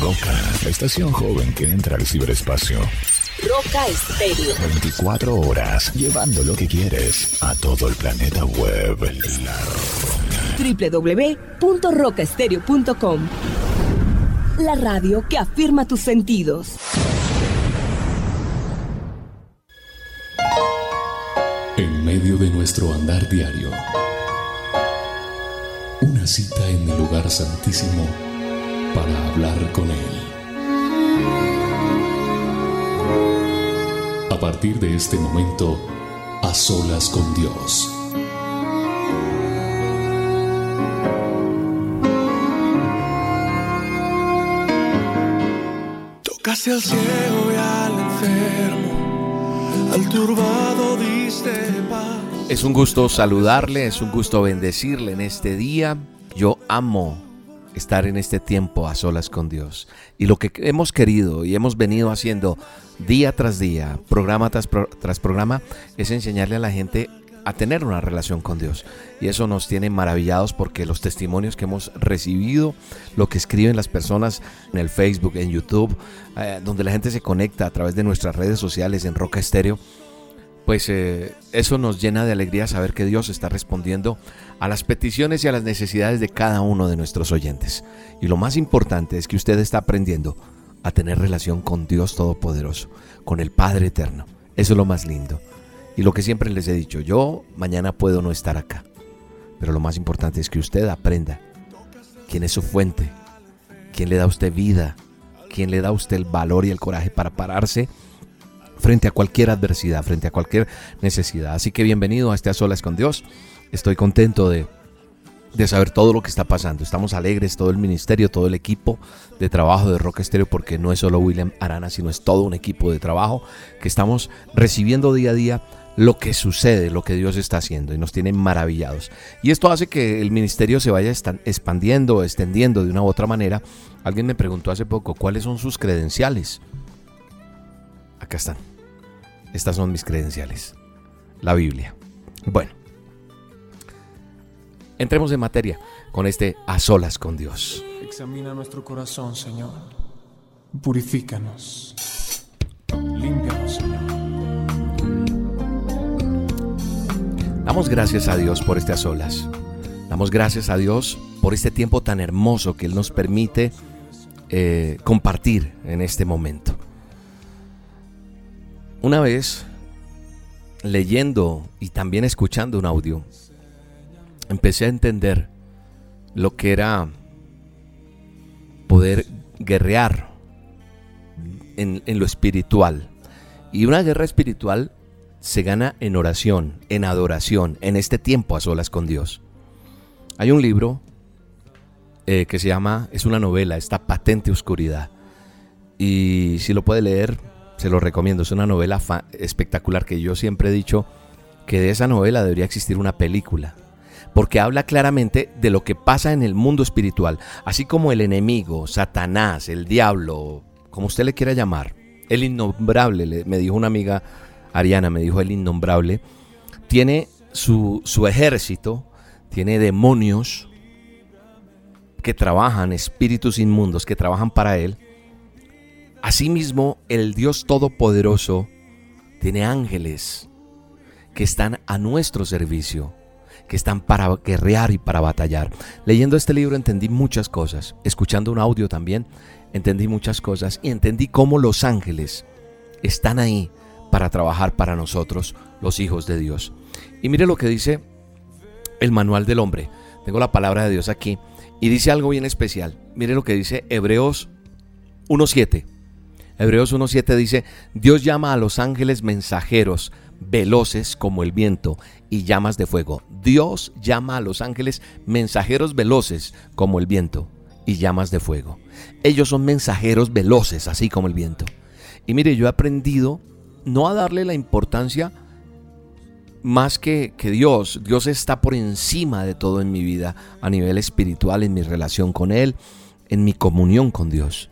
Roca, la estación joven que entra al ciberespacio. Roca Estéreo. 24 horas, llevando lo que quieres a todo el planeta web. Www.rocaestereo.com La radio que afirma tus sentidos. En medio de nuestro andar diario, una cita en el lugar santísimo para hablar con Él. A partir de este momento, a solas con Dios. Tocaste al ciego y al enfermo, al turbado diste paz. Es un gusto saludarle, es un gusto bendecirle en este día. Yo amo estar en este tiempo a solas con Dios. Y lo que hemos querido y hemos venido haciendo día tras día, programa tras, tras programa, es enseñarle a la gente a tener una relación con Dios. Y eso nos tiene maravillados porque los testimonios que hemos recibido, lo que escriben las personas en el Facebook, en YouTube, eh, donde la gente se conecta a través de nuestras redes sociales en Roca Estéreo, pues eh, eso nos llena de alegría saber que Dios está respondiendo a las peticiones y a las necesidades de cada uno de nuestros oyentes. Y lo más importante es que usted está aprendiendo a tener relación con Dios Todopoderoso, con el Padre Eterno. Eso es lo más lindo. Y lo que siempre les he dicho, yo mañana puedo no estar acá, pero lo más importante es que usted aprenda quién es su fuente, quién le da a usted vida, quién le da a usted el valor y el coraje para pararse frente a cualquier adversidad, frente a cualquier necesidad. Así que bienvenido a este A Solas con Dios. Estoy contento de, de saber todo lo que está pasando. Estamos alegres, todo el ministerio, todo el equipo de trabajo de Rock Estéreo, porque no es solo William Arana, sino es todo un equipo de trabajo que estamos recibiendo día a día lo que sucede, lo que Dios está haciendo y nos tiene maravillados. Y esto hace que el ministerio se vaya expandiendo, extendiendo de una u otra manera. Alguien me preguntó hace poco, ¿cuáles son sus credenciales? Acá están. Estas son mis credenciales. La Biblia. Bueno. Entremos en materia con este a solas con Dios. Examina nuestro corazón, Señor. Purifícanos. Límpianos, Señor. Damos gracias a Dios por este a solas. Damos gracias a Dios por este tiempo tan hermoso que Él nos permite eh, compartir en este momento. Una vez, leyendo y también escuchando un audio, empecé a entender lo que era poder guerrear en, lo espiritual. Y una guerra espiritual se gana en oración, en adoración, en este tiempo a solas con Dios. Hay un libro eh, que se llama, es una novela, esta patente oscuridad. Y si lo puede leer, se lo recomiendo. Es una novela espectacular que yo siempre he dicho que de esa novela debería existir una película. Porque habla claramente de lo que pasa en el mundo espiritual. Así como el enemigo, Satanás, el diablo, como usted le quiera llamar. El innombrable, me dijo una amiga Ariana, me dijo el innombrable. Tiene su, su ejército, tiene demonios que trabajan, espíritus inmundos que trabajan para él Asimismo, el Dios Todopoderoso tiene ángeles que están a nuestro servicio, que están para guerrear y para batallar. Leyendo este libro entendí muchas cosas, escuchando un audio también entendí muchas cosas y entendí cómo los ángeles están ahí para trabajar para nosotros, los hijos de Dios. Y mire lo que dice el manual del hombre. Tengo la palabra de Dios aquí y dice algo bien especial. Mire lo que dice Hebreos 1.7. Hebreos 1.7 dice, Dios llama a los ángeles mensajeros, veloces como el viento y llamas de fuego. Dios llama a los ángeles mensajeros veloces como el viento y llamas de fuego. Ellos son mensajeros veloces, así como el viento. Y mire, yo he aprendido no a darle la importancia más que, que Dios. Dios está por encima de todo en mi vida, a nivel espiritual, en mi relación con Él, en mi comunión con Dios.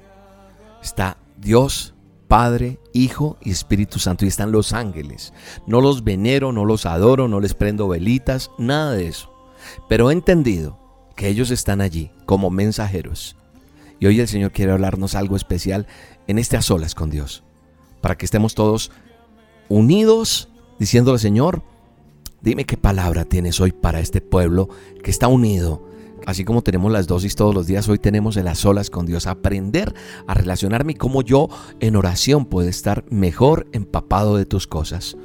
Está Dios, Padre, Hijo y Espíritu Santo. Y están los ángeles. No los venero, no los adoro, no les prendo velitas, nada de eso. Pero he entendido que ellos están allí como mensajeros. Y hoy el Señor quiere hablarnos algo especial en este a solas con Dios. Para que estemos todos unidos diciéndole, Señor, dime qué palabra tienes hoy para este pueblo que está unido. Así como tenemos las dosis todos los días, hoy tenemos en las solas con Dios. Aprender a relacionarme y cómo yo en oración puedo estar mejor empapado de tus cosas.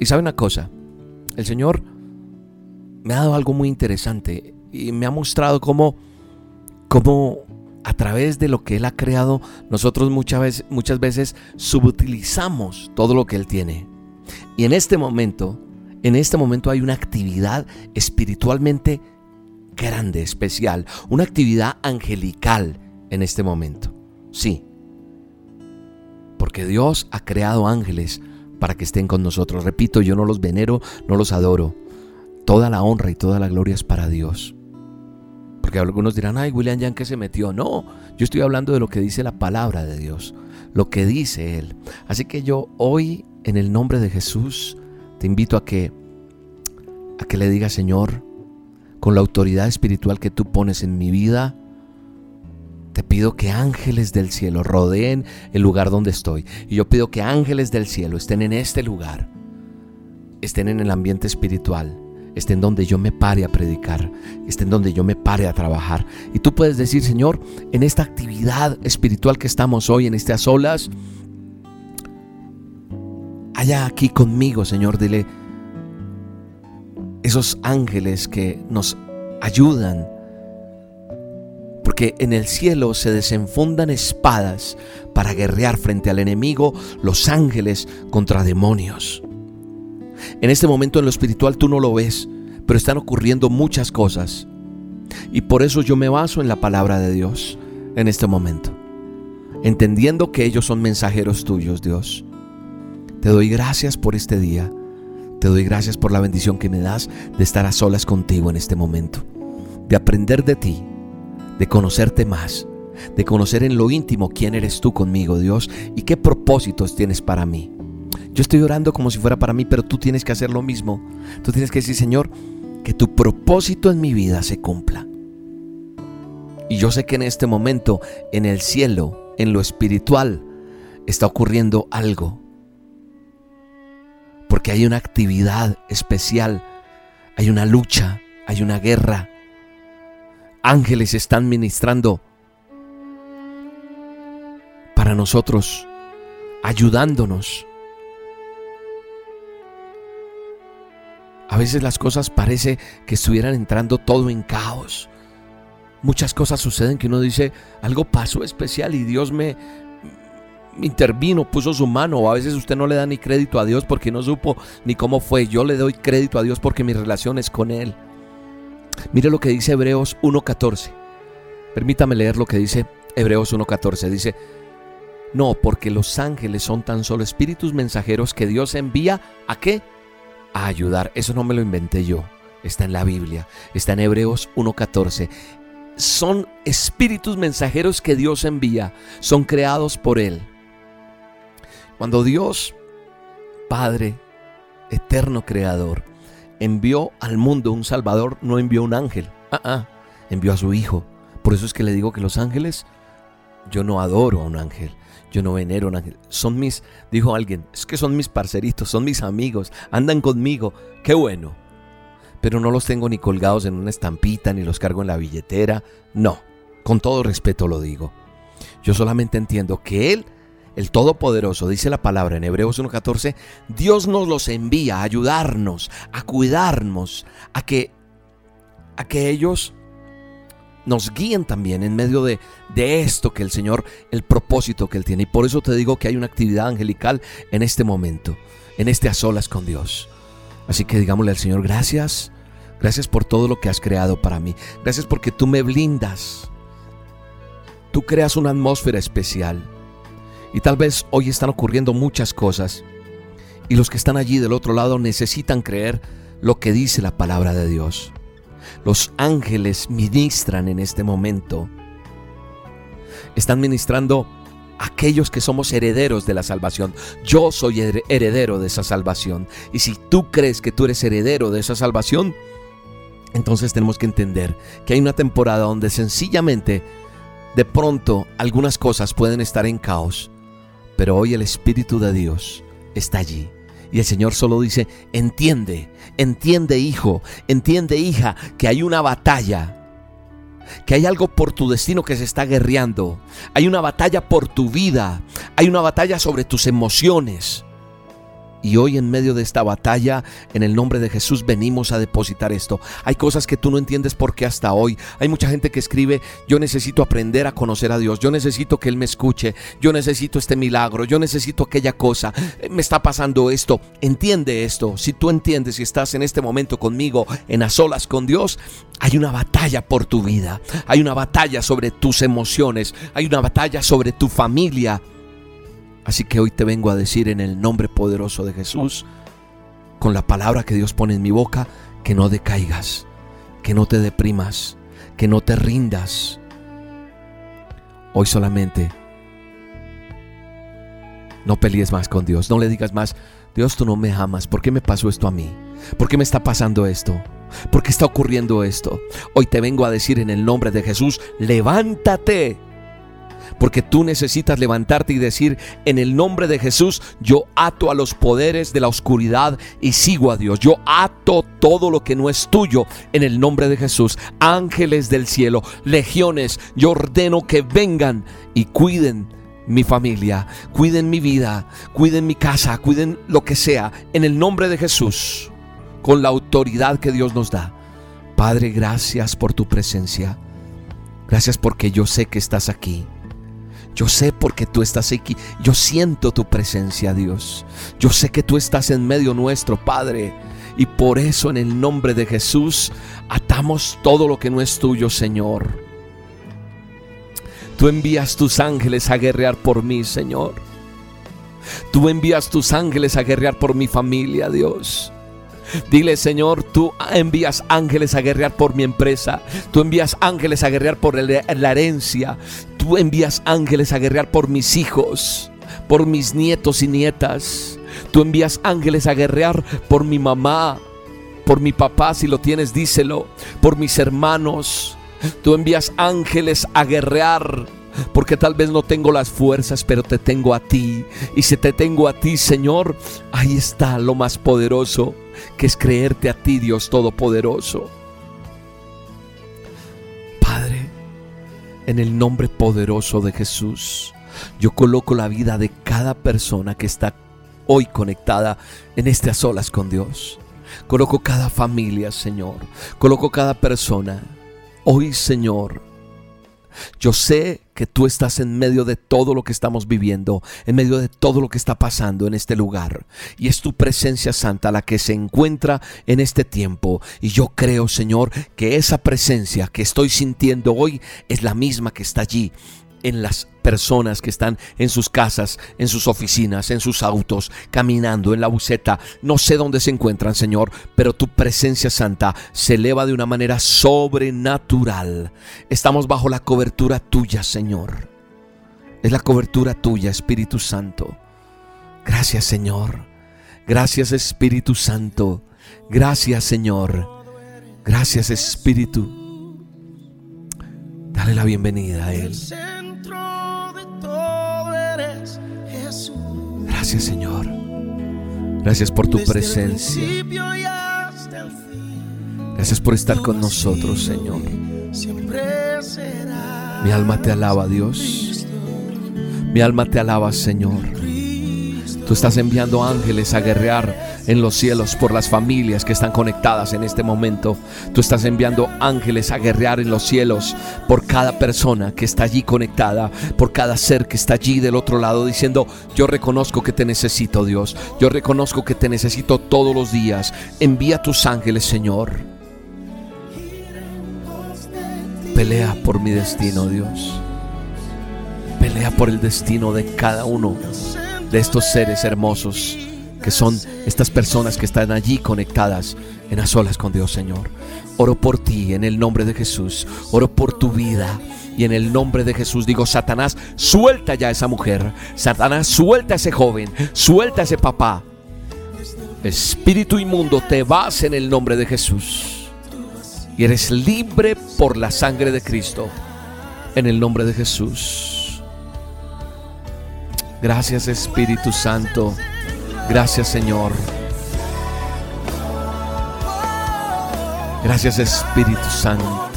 Y sabe una cosa, el Señor me ha dado algo muy interesante y me ha mostrado cómo, cómo a través de lo que Él ha creado, nosotros muchas veces, muchas veces subutilizamos todo lo que Él tiene. Y en este momento, en este momento hay una actividad espiritualmente grande, especial, una actividad angelical en este momento. Sí, porque Dios ha creado ángeles para que estén con nosotros. Repito, yo no los venero, no los adoro. Toda la honra y toda la gloria es para Dios. Porque algunos dirán, ay, William Yang que se metió. No, yo estoy hablando de lo que dice la palabra de Dios, lo que dice Él. Así que yo hoy, en el nombre de Jesús, te invito a que, a que le digas, Señor, con la autoridad espiritual que tú pones en mi vida, te pido que ángeles del cielo rodeen el lugar donde estoy. Y yo pido que ángeles del cielo estén en este lugar, estén en el ambiente espiritual, estén donde yo me pare a predicar, estén donde yo me pare a trabajar. Y tú puedes decir, Señor, en esta actividad espiritual que estamos hoy, en estas olas, allá aquí conmigo, Señor, dile, esos ángeles que nos ayudan, porque en el cielo se desenfundan espadas para guerrear frente al enemigo, los ángeles contra demonios. En este momento en lo espiritual tú no lo ves, pero están ocurriendo muchas cosas. Y por eso yo me baso en la palabra de Dios en este momento, entendiendo que ellos son mensajeros tuyos, Dios. Te doy gracias por este día. Te doy gracias por la bendición que me das de estar a solas contigo en este momento, de aprender de ti, de conocerte más, de conocer en lo íntimo quién eres tú conmigo, Dios, y qué propósitos tienes para mí. Yo estoy orando como si fuera para mí, pero tú tienes que hacer lo mismo. Tú tienes que decir, Señor, que tu propósito en mi vida se cumpla. Y yo sé que en este momento, en el cielo, en lo espiritual, está ocurriendo algo. Porque hay una actividad especial, hay una lucha, hay una guerra. Ángeles están ministrando para nosotros, ayudándonos A veces las cosas parece que estuvieran entrando todo en caos. Muchas cosas suceden que uno dice, algo pasó especial y Dios me, intervino, puso su mano. A veces usted no le da ni crédito a Dios porque no supo ni cómo fue. Yo le doy crédito a Dios porque mi relación es con Él. Mire lo que dice Hebreos 1.14. Permítame leer lo que dice Hebreos 1.14. Dice, no, porque los ángeles son tan solo espíritus mensajeros que Dios envía a qué? a ayudar. Eso no me lo inventé yo. Está en la Biblia. Está en Hebreos 1.14. Son espíritus mensajeros que Dios envía. Son creados por Él. Cuando Dios, Padre, eterno creador, envió al mundo un Salvador, no envió un ángel. Ah, ah, envió a su Hijo. Por eso es que le digo que los ángeles, yo no adoro a un ángel. Yo no venero un ángel. Son mis, dijo alguien, es que son mis parceritos, son mis amigos, andan conmigo. Qué bueno. Pero no los tengo ni colgados en una estampita, ni los cargo en la billetera. No, con todo respeto lo digo. Yo solamente entiendo que Él, el Todopoderoso, dice la palabra en Hebreos 1.14, Dios nos los envía a ayudarnos, a cuidarnos, a que, a que ellos nos guíen también en medio de, de, esto que el Señor, el propósito que Él tiene. Y por eso te digo que hay una actividad angelical en este momento, en este a solas con Dios. Así que digámosle al Señor, gracias, gracias por todo lo que has creado para mí. Gracias porque tú me blindas. Tú creas una atmósfera especial. Y tal vez hoy están ocurriendo muchas cosas. Y los que están allí del otro lado necesitan creer lo que dice la palabra de Dios. Los ángeles ministran en este momento. Están ministrando aquellos que somos herederos de la salvación. Yo soy heredero de esa salvación. Y si tú crees que tú eres heredero de esa salvación, entonces tenemos que entender que hay una temporada donde sencillamente De pronto algunas cosas pueden estar en caos, pero hoy el Espíritu de Dios está allí. Y el Señor solo dice, entiende, entiende hijo, entiende hija, que hay una batalla que hay algo por tu destino que se está guerreando. Hay una batalla por tu vida. Hay una batalla sobre tus emociones. Y hoy en medio de esta batalla, en el nombre de Jesús, venimos a depositar esto. Hay cosas que tú no entiendes por qué hasta hoy. Hay mucha gente que escribe, yo necesito aprender a conocer a Dios, yo necesito que Él me escuche, yo necesito este milagro, yo necesito aquella cosa, eh, me está pasando esto. Entiende esto. Si tú entiendes y estás en este momento conmigo, en a solas con Dios, hay una batalla por tu vida, hay una batalla sobre tus emociones, hay una batalla sobre tu familia. Así que hoy te vengo a decir en el nombre poderoso de Jesús, con la palabra que Dios pone en mi boca, que no decaigas, que no te deprimas, que no te rindas. Hoy solamente no pelees más con Dios, no le digas más, Dios tú no me amas, ¿por qué me pasó esto a mí? ¿Por qué me está pasando esto? ¿Por qué está ocurriendo esto? Hoy te vengo a decir en el nombre de Jesús, levántate porque tú necesitas levantarte y decir, en el nombre de Jesús, yo ato a los poderes de la oscuridad y sigo a Dios. Yo ato todo lo que no es tuyo en el nombre de Jesús. Ángeles del cielo, legiones, yo ordeno que vengan y cuiden mi familia, cuiden mi vida, cuiden mi casa, cuiden lo que sea, en el nombre de Jesús, con la autoridad que Dios nos da. Padre, gracias por tu presencia. Gracias porque yo sé que estás aquí. Yo sé porque tú estás aquí. Yo siento tu presencia, Dios. Yo sé que tú estás en medio nuestro, Padre. Y por eso en el nombre de Jesús atamos todo lo que no es tuyo, Señor. Tú envías tus ángeles a guerrear por mí, Señor. Tú envías tus ángeles a guerrear por mi familia, Dios. Dile, Señor, tú envías ángeles a guerrear por mi empresa. Tú envías ángeles a guerrear por la herencia. Tú envías ángeles a guerrear por mis hijos, por mis nietos y nietas. Tú envías ángeles a guerrear por mi mamá, por mi papá, si lo tienes, díselo, por mis hermanos. Tú envías ángeles a guerrear porque tal vez no tengo las fuerzas, pero te tengo a ti. Y si te tengo a ti, Señor, ahí está lo más poderoso que es creerte a ti, Dios Todopoderoso. Padre, en el nombre poderoso de Jesús, yo coloco la vida de cada persona que está hoy conectada en a solas con Dios. Coloco cada familia, Señor. Coloco cada persona. Hoy, Señor, yo sé que tú estás en medio de todo lo que estamos viviendo, en medio de todo lo que está pasando en este lugar. Y es tu presencia santa la que se encuentra en este tiempo. Y yo creo, Señor, que esa presencia que estoy sintiendo hoy es la misma que está allí en las personas que están en sus casas, en sus oficinas, en sus autos, caminando en la buceta. No sé dónde se encuentran, Señor, pero tu presencia santa se eleva de una manera sobrenatural. Estamos bajo la cobertura tuya, Señor. Es la cobertura tuya, Espíritu Santo. Gracias, Señor. Gracias, Espíritu Santo. Gracias, Señor. Gracias, Espíritu. Dale la bienvenida a Él. Gracias Señor. Gracias por tu presencia. Gracias por estar con nosotros, Señor. Mi alma te alaba, Dios. Mi alma te alaba, Señor. Tú estás enviando ángeles a guerrear en los cielos por las familias que están conectadas en este momento. Tú estás enviando ángeles a guerrear en los cielos por cada persona que está allí conectada, por cada ser que está allí del otro lado diciendo, yo reconozco que te necesito Dios, yo reconozco que te necesito todos los días. Envía tus ángeles, Señor. Pelea por mi destino, Dios. Pelea por el destino de cada uno de estos seres hermosos que son estas personas que están allí conectadas en las solas con Dios, Señor. Oro por ti en el nombre de Jesús. Oro por tu vida. Y en el nombre de Jesús digo, Satanás, suelta ya a esa mujer. Satanás, suelta a ese joven. Suelta a ese papá. Espíritu inmundo, te vas en el nombre de Jesús. Y eres libre por la sangre de Cristo. en el nombre de Jesús. Gracias Espíritu Santo. Gracias Señor. Gracias Espíritu Santo.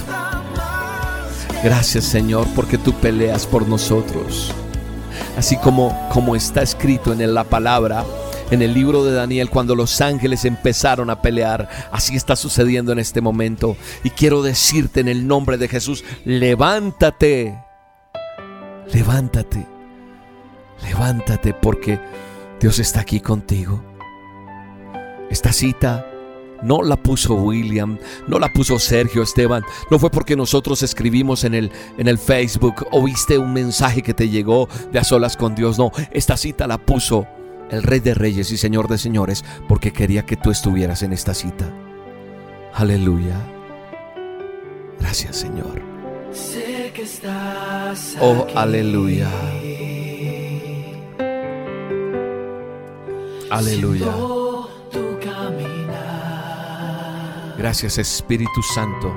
Gracias Señor porque tú peleas por nosotros. Así como, como está escrito en la palabra, en el libro de Daniel, cuando los ángeles empezaron a pelear, así está sucediendo en este momento. Y quiero decirte en el nombre de Jesús, levántate, levántate, levántate porque Dios está aquí contigo. Esta cita no la puso William, no la puso Sergio Esteban, no fue porque nosotros escribimos en el, en el Facebook o viste un mensaje que te llegó de a solas con Dios, no, esta cita la puso el Rey de Reyes y Señor de Señores porque quería que tú estuvieras en esta cita. Aleluya. Gracias Señor. Oh, aleluya. Aleluya. Gracias Espíritu Santo.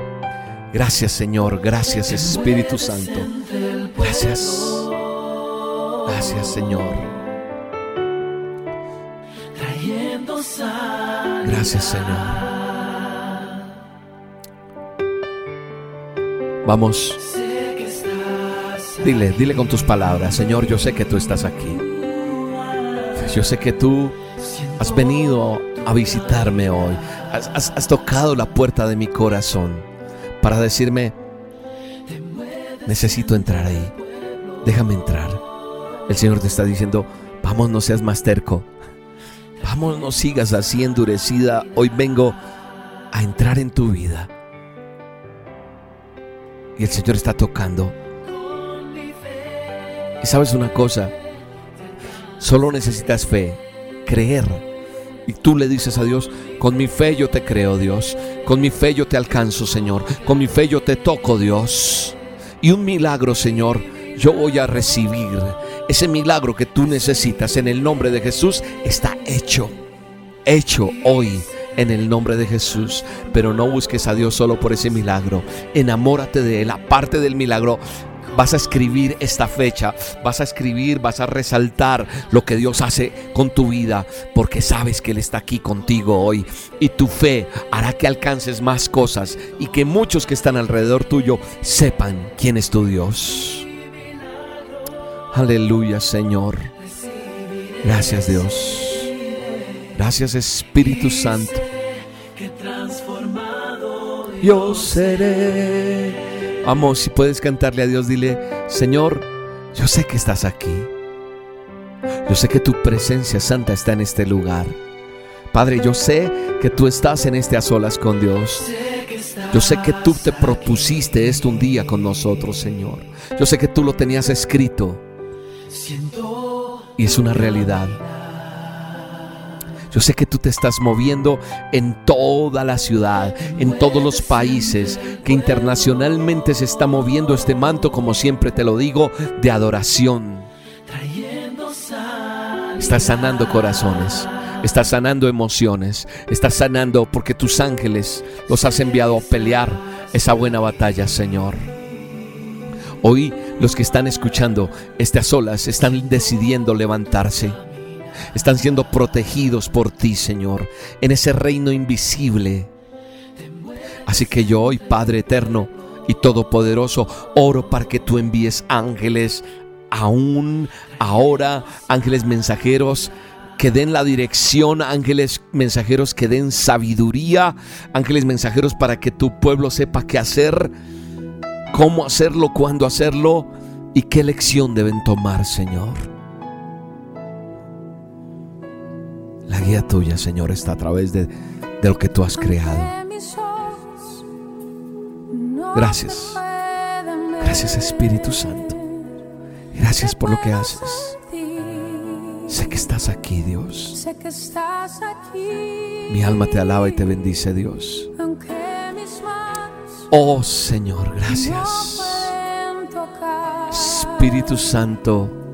Gracias Señor. Gracias Espíritu Santo. Gracias. Gracias Señor. Gracias Señor. Vamos. Dile, dile con tus palabras, Señor, yo sé que tú estás aquí. Yo sé que tú has venido a visitarme hoy. Has, tocado la puerta de mi corazón para decirme, necesito entrar ahí. Déjame entrar. El Señor te está diciendo, vamos, no seas más terco. Vamos, no sigas así endurecida. Hoy vengo a entrar en tu vida. Y el Señor está tocando. Y sabes una cosa, solo necesitas fe, creer. Y tú le dices a Dios, con mi fe yo te creo, Dios. Con mi fe yo te alcanzo, Señor. Con mi fe yo te toco, Dios. Y un milagro, Señor, yo voy a recibir. Ese milagro que tú necesitas en el nombre de Jesús está hecho. Hecho hoy en el nombre de Jesús. Pero no busques a Dios solo por ese milagro. Enamórate de Él. Aparte del milagro, vas a escribir esta fecha, vas a escribir, vas a resaltar lo que Dios hace con tu vida, porque sabes que Él está aquí contigo hoy. Y tu fe hará que alcances más cosas y que muchos que están alrededor tuyo sepan quién es tu Dios. Aleluya, Señor. Gracias, Dios. Gracias, Espíritu Santo. Yo seré. Vamos, si puedes cantarle a Dios, dile, Señor, yo sé que estás aquí. Yo sé que tu presencia santa está en este lugar. Padre, yo sé que tú estás en este a solas con Dios. Yo sé que tú te propusiste esto un día con nosotros, Señor. Yo sé que tú lo tenías escrito. Y es una realidad. Yo sé que tú te estás moviendo en toda la ciudad, en todos los países, que internacionalmente se está moviendo este manto, como siempre te lo digo, de adoración. Estás sanando corazones, estás sanando emociones, estás sanando porque tus ángeles los has enviado a pelear esa buena batalla, Señor. Hoy los que están escuchando a solas están decidiendo levantarse están siendo protegidos por ti, Señor, en ese reino invisible. Así que yo hoy, Padre eterno y todopoderoso, oro para que tú envíes ángeles aún ahora, ángeles mensajeros que den la dirección, ángeles mensajeros que den sabiduría, ángeles mensajeros para que tu pueblo sepa qué hacer, cómo hacerlo, cuándo hacerlo y qué lección deben tomar, Señor. La guía tuya, Señor, está a través de, de lo que tú has creado. Gracias. Gracias Espíritu Santo. Gracias por lo que haces. Sé que estás aquí, Dios. Mi alma te alaba y te bendice, Dios. Oh Señor, gracias. Espíritu Santo.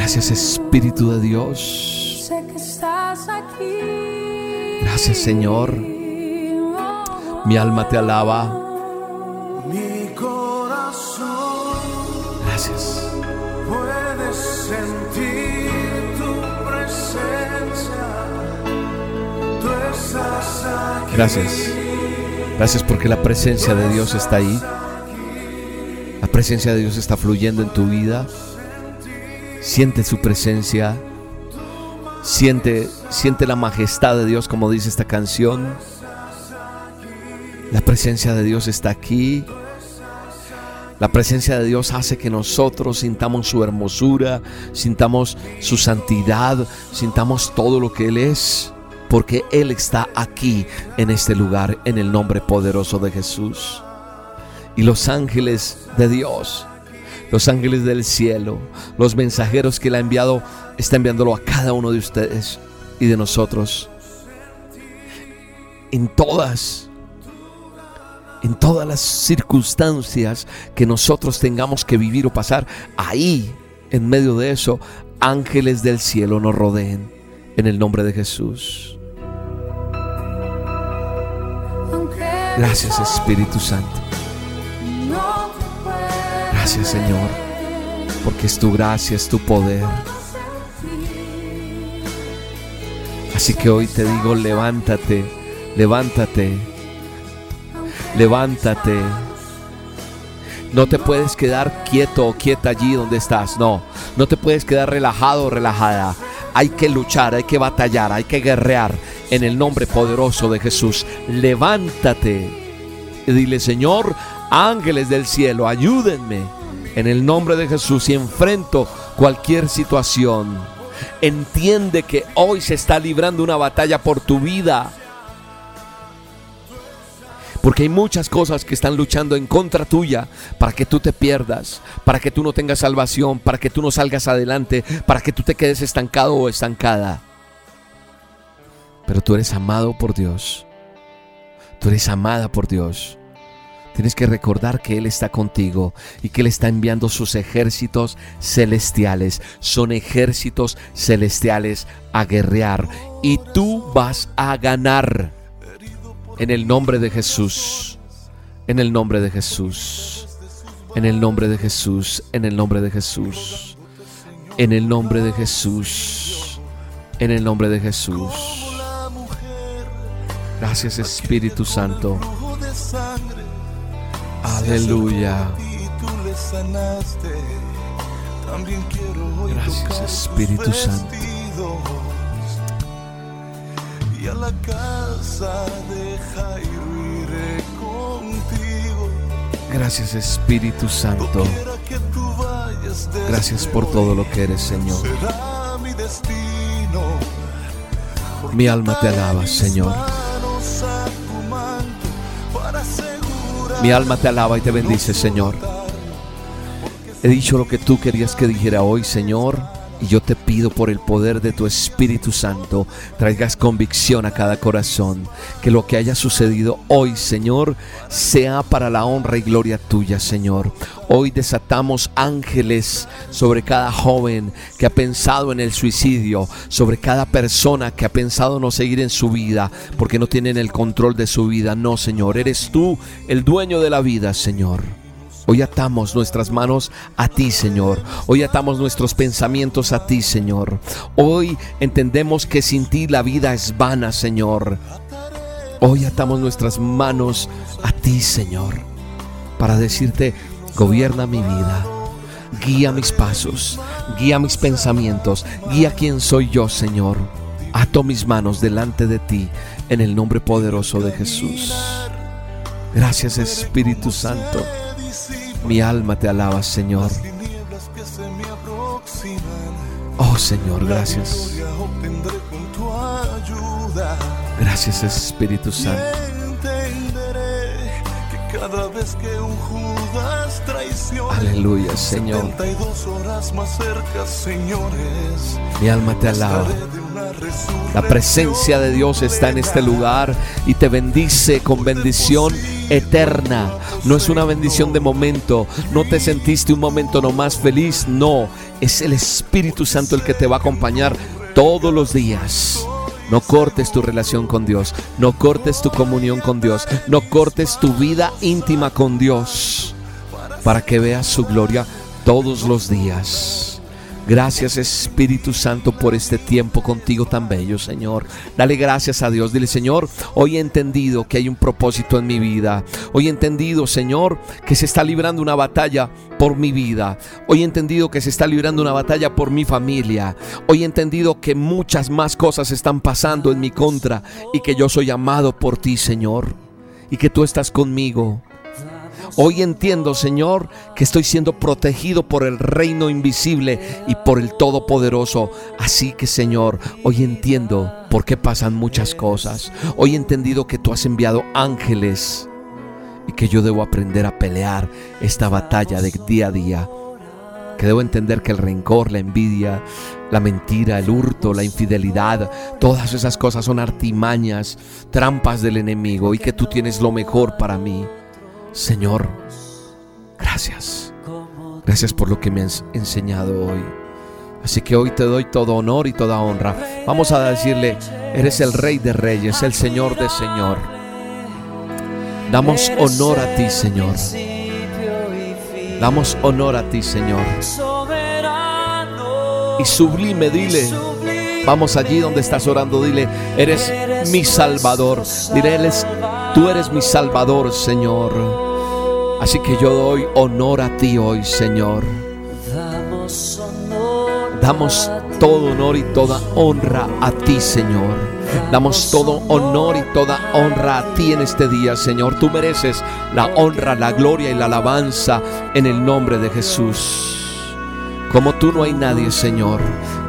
Gracias Espíritu de Dios. Gracias Señor. Mi alma te alaba. Mi corazón Gracias. Puedes sentir tu presencia. Tú estás aquí. Gracias. Gracias porque la presencia de Dios está ahí. La presencia de Dios está fluyendo en tu vida. Siente su presencia. Siente, siente la majestad de Dios, como dice esta canción. La presencia de Dios está aquí. La presencia de Dios hace que nosotros sintamos su hermosura, sintamos su santidad, sintamos todo lo que Él es, porque Él está aquí en este lugar, en el nombre poderoso de Jesús. Y los ángeles de Dios, los ángeles del cielo, los mensajeros que Él ha enviado, está enviándolo a cada uno de ustedes y de nosotros. En todas en todas las circunstancias que nosotros tengamos que vivir o pasar, ahí, en medio de eso, ángeles del cielo nos rodeen en el nombre de Jesús. Gracias Espíritu Santo. Gracias Señor, porque es tu gracia, es tu poder. Así que hoy te digo, levántate, levántate levántate. No te puedes quedar quieto o quieta allí donde estás. No, no te puedes quedar relajado o relajada. Hay que luchar, hay que batallar, hay que guerrear en el nombre poderoso de Jesús. Levántate y dile, Señor, ángeles del cielo, ayúdenme en el nombre de Jesús y enfrento cualquier situación. Entiende que hoy se está librando una batalla por tu vida porque hay muchas cosas que están luchando en contra tuya para que tú te pierdas, para que tú no tengas salvación, para que tú no salgas adelante, para que tú te quedes estancado o estancada. Pero tú eres amado por Dios. Tú eres amada por Dios. Tienes que recordar que Él está contigo y que Él está enviando sus ejércitos celestiales. Son ejércitos celestiales a guerrear y tú vas a ganar. En el nombre de Jesús. En el nombre de Jesús. En el nombre de Jesús. En el nombre de Jesús. En el nombre de Jesús. En el nombre de Jesús. Gracias Espíritu Santo. Aleluya. Gracias Espíritu Santo y a la casa de Jairo iré contigo. Gracias Espíritu Santo. Gracias por todo lo que eres, Señor. Mi alma te alaba, Señor. Mi alma te alaba y te bendice, Señor. He dicho lo que tú querías que dijera hoy, Señor y yo te pido por el poder de tu Espíritu Santo, traigas convicción a cada corazón, que lo que haya sucedido hoy, Señor, sea para la honra y gloria tuya, Señor. Hoy desatamos ángeles sobre cada joven que ha pensado en el suicidio, sobre cada persona que ha pensado no seguir en su vida porque no tienen el control de su vida. No, Señor, eres tú el dueño de la vida, Señor. Hoy atamos nuestras manos a ti, Señor. Hoy atamos nuestros pensamientos a ti, Señor. Hoy entendemos que sin ti la vida es vana, Señor. Hoy atamos nuestras manos a ti, Señor, para decirte, gobierna mi vida. Guía mis pasos, guía mis pensamientos, guía quién soy yo, Señor. Ato mis manos delante de ti en el nombre poderoso de Jesús. Gracias Espíritu Santo. Mi alma te alaba, Señor. Oh Señor, gracias. Gracias Espíritu Santo. Cada vez que un Judas traiciona, Aleluya, Señor. 72 horas más cerca, señores. Mi alma te alaba. La presencia de Dios está en este lugar y te bendice con bendición eterna. No es una bendición de momento. No te sentiste un momento nomás feliz. No, es el Espíritu Santo el que te va a acompañar todos los días. No cortes tu relación con Dios. No cortes tu comunión con Dios. No cortes tu vida íntima con Dios. Para que veas su gloria todos los días. Gracias Espíritu Santo por este tiempo contigo tan bello, Señor. Dale gracias a Dios. Dile, Señor, hoy he entendido que hay un propósito en mi vida. Hoy he entendido, Señor, que se está librando una batalla por mi vida. Hoy he entendido que se está librando una batalla por mi familia. Hoy he entendido que muchas más cosas están pasando en mi contra y que yo soy amado por ti, Señor. Y que tú estás conmigo Hoy entiendo, Señor, que estoy siendo protegido por el reino invisible y por el Todopoderoso. Así que, Señor, hoy entiendo por qué pasan muchas cosas. Hoy he entendido que tú has enviado ángeles y que yo debo aprender a pelear esta batalla de día a día. Que debo entender que el rencor, la envidia, la mentira, el hurto, la infidelidad, todas esas cosas son artimañas, trampas del enemigo y que tú tienes lo mejor para mí. Señor, gracias. Gracias por lo que me has enseñado hoy. Así que hoy te doy todo honor y toda honra. Vamos a decirle, eres el rey de reyes, el Señor de Señor. Damos honor a ti, Señor. Damos honor a ti, Señor. Y sublime, dile. Vamos allí donde estás orando, dile, eres mi Salvador. Dile, eres Tú eres mi Salvador, Señor. Así que yo doy honor a ti hoy, Señor. Damos todo honor y toda honra a ti, Señor. Damos todo honor y toda honra a ti en este día, Señor. Tú mereces la honra, la gloria y la alabanza en el nombre de Jesús. Como tú no hay nadie, Señor.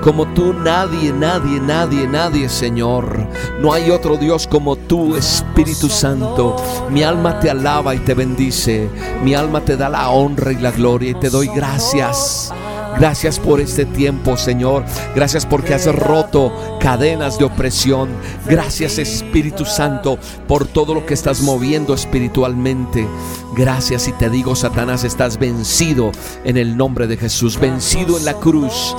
Como tú nadie, nadie, nadie, nadie, Señor. No hay otro Dios como tú, Espíritu Santo. Mi alma te alaba y te bendice. Mi alma te da la honra y la gloria y te doy gracias. Gracias por este tiempo, Señor. Gracias porque has roto cadenas de opresión. Gracias, Espíritu Santo, por todo lo que estás moviendo espiritualmente. Gracias y te digo, Satanás, estás vencido en el nombre de Jesús, vencido en la cruz.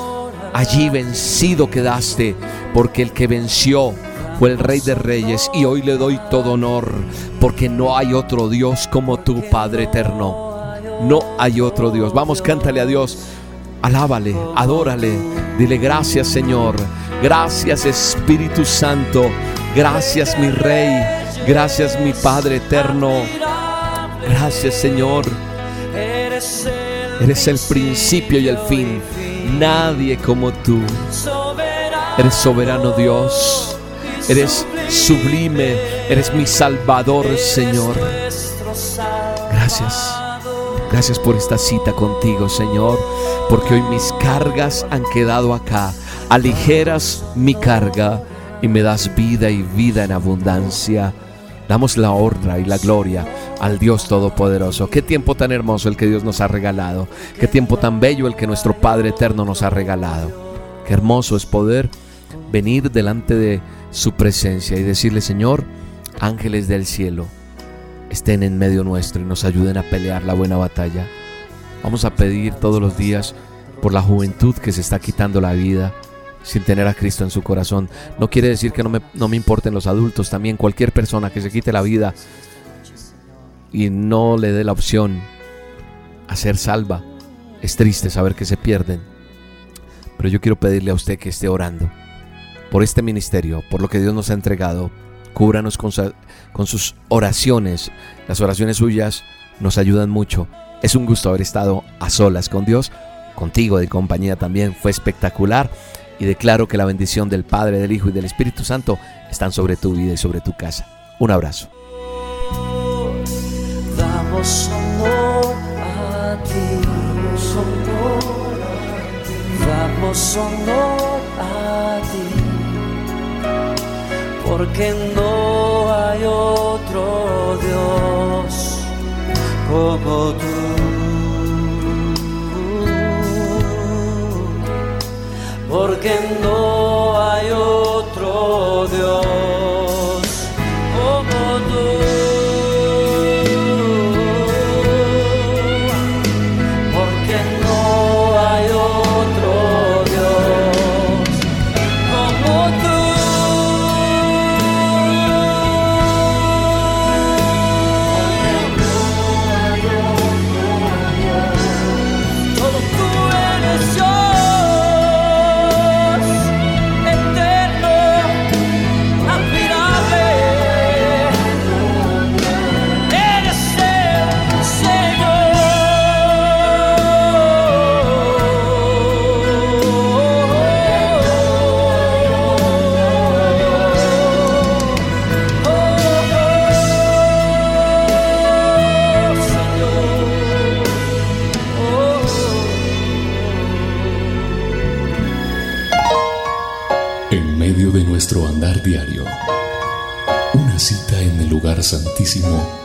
Allí vencido quedaste, porque el que venció fue el Rey de Reyes y hoy le doy todo honor, porque no hay otro Dios como tú, Padre eterno. No hay otro Dios. Vamos, cántale a Dios. Alábale, adórale, dile gracias Señor, gracias Espíritu Santo, gracias mi Rey, gracias mi Padre eterno, gracias Señor. Eres el principio y el fin, nadie como tú. Eres soberano Dios, eres sublime, eres mi Salvador Señor. Gracias. Gracias por esta cita contigo, Señor, porque hoy mis cargas han quedado acá. Aligeras mi carga y me das vida y vida en abundancia. Damos la honra y la gloria al Dios Todopoderoso. Qué tiempo tan hermoso el que Dios nos ha regalado. Qué tiempo tan bello el que nuestro Padre Eterno nos ha regalado. Qué hermoso es poder venir delante de su presencia y decirle, Señor, ángeles del cielo estén en medio nuestro y nos ayuden a pelear la buena batalla. Vamos a pedir todos los días por la juventud que se está quitando la vida sin tener a Cristo en su corazón. No quiere decir que no me, no me importen los adultos, también cualquier persona que se quite la vida y no le dé la opción a ser salva. Es triste saber que se pierden. Pero yo quiero pedirle a usted que esté orando por este ministerio, por lo que Dios nos ha entregado, Cúbranos con, sus oraciones. Las oraciones suyas nos ayudan mucho. Es un gusto haber estado a solas con Dios, contigo de compañía también. Fue espectacular y declaro que la bendición del Padre, del Hijo y del Espíritu Santo están sobre tu vida y sobre tu casa. Un abrazo. Damos honor a ti, damos honor a ti porque no hay otro Dios como tú. Porque no hay otro Dios. Lugar